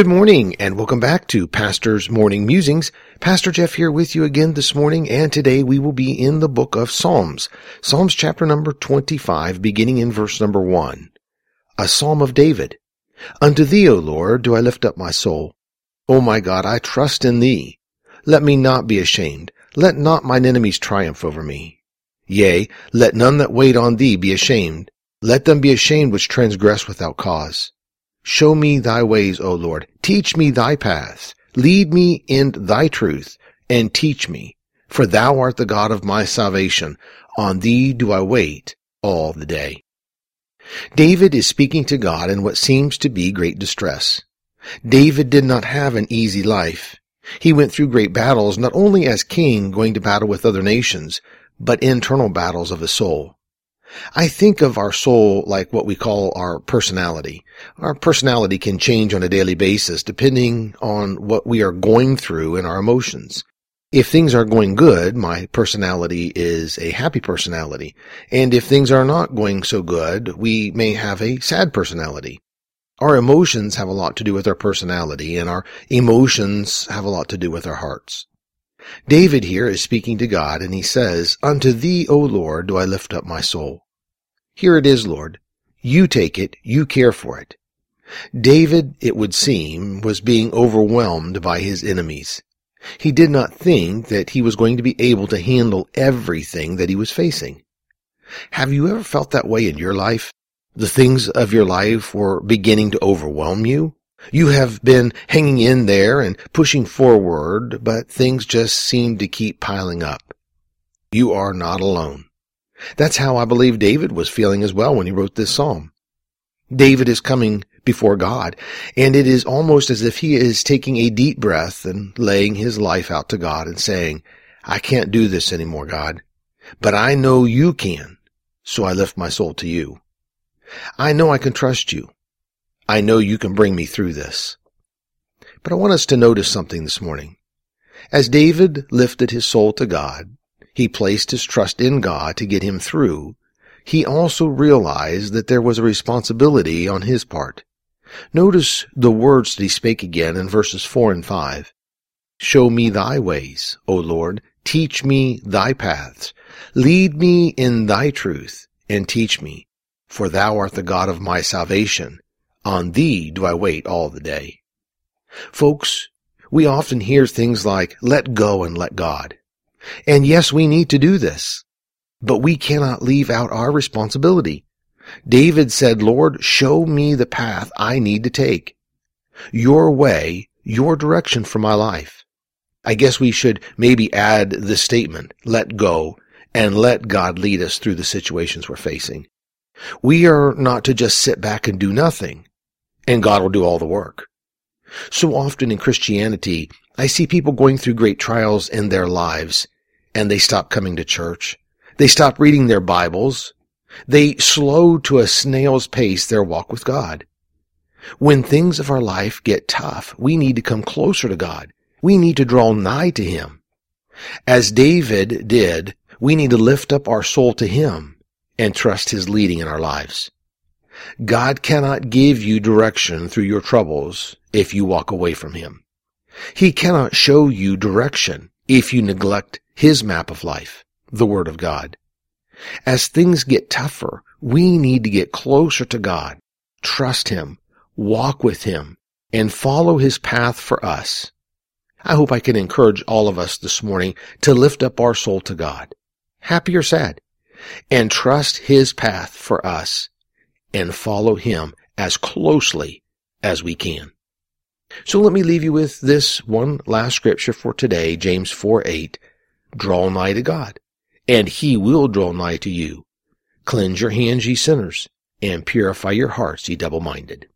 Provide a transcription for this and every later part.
Good morning and welcome back to Pastor's Morning Musings. Pastor Jeff here with you again this morning and today we will be in the book of Psalms. Psalms chapter number 25 beginning in verse number 1. A Psalm of David. Unto thee, O Lord, do I lift up my soul. O my God, I trust in thee. Let me not be ashamed. Let not mine enemies triumph over me. Yea, let none that wait on thee be ashamed. Let them be ashamed which transgress without cause. Show me thy ways, O Lord. Teach me thy paths. Lead me in thy truth and teach me. For thou art the God of my salvation. On thee do I wait all the day. David is speaking to God in what seems to be great distress. David did not have an easy life. He went through great battles, not only as king going to battle with other nations, but internal battles of his soul. I think of our soul like what we call our personality. Our personality can change on a daily basis depending on what we are going through and our emotions. If things are going good, my personality is a happy personality. And if things are not going so good, we may have a sad personality. Our emotions have a lot to do with our personality and our emotions have a lot to do with our hearts. David here is speaking to God and he says, Unto thee, O Lord, do I lift up my soul. Here it is, Lord. You take it. You care for it. David, it would seem, was being overwhelmed by his enemies. He did not think that he was going to be able to handle everything that he was facing. Have you ever felt that way in your life? The things of your life were beginning to overwhelm you? You have been hanging in there and pushing forward, but things just seem to keep piling up. You are not alone. That's how I believe David was feeling as well when he wrote this psalm. David is coming before God, and it is almost as if he is taking a deep breath and laying his life out to God and saying, I can't do this anymore, God, but I know you can, so I lift my soul to you. I know I can trust you. I know you can bring me through this. But I want us to notice something this morning. As David lifted his soul to God, he placed his trust in God to get him through. He also realized that there was a responsibility on his part. Notice the words that he spake again in verses 4 and 5. Show me thy ways, O Lord. Teach me thy paths. Lead me in thy truth and teach me, for thou art the God of my salvation. On thee do I wait all the day. Folks, we often hear things like, let go and let God. And yes, we need to do this, but we cannot leave out our responsibility. David said, Lord, show me the path I need to take. Your way, your direction for my life. I guess we should maybe add the statement, let go and let God lead us through the situations we're facing. We are not to just sit back and do nothing and God will do all the work. So often in Christianity, I see people going through great trials in their lives and they stop coming to church. They stop reading their Bibles. They slow to a snail's pace their walk with God. When things of our life get tough, we need to come closer to God. We need to draw nigh to Him. As David did, we need to lift up our soul to Him and trust His leading in our lives. God cannot give you direction through your troubles if you walk away from Him. He cannot show you direction if you neglect His map of life, the Word of God. As things get tougher, we need to get closer to God, trust Him, walk with Him, and follow His path for us. I hope I can encourage all of us this morning to lift up our soul to God, happy or sad, and trust His path for us and follow Him as closely as we can. So let me leave you with this one last scripture for today, James 4 8. Draw nigh to God, and he will draw nigh to you. Cleanse your hands, ye sinners, and purify your hearts, ye double minded.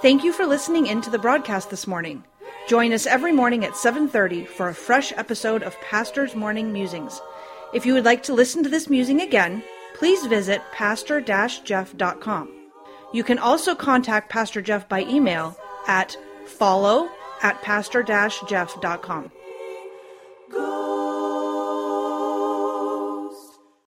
Thank you for listening in to the broadcast this morning. Join us every morning at 7:30 for a fresh episode of Pastor's Morning Musings. If you would like to listen to this musing again, please visit pastor-jeff.com. You can also contact Pastor Jeff by email at follow at pastor-jeff.com.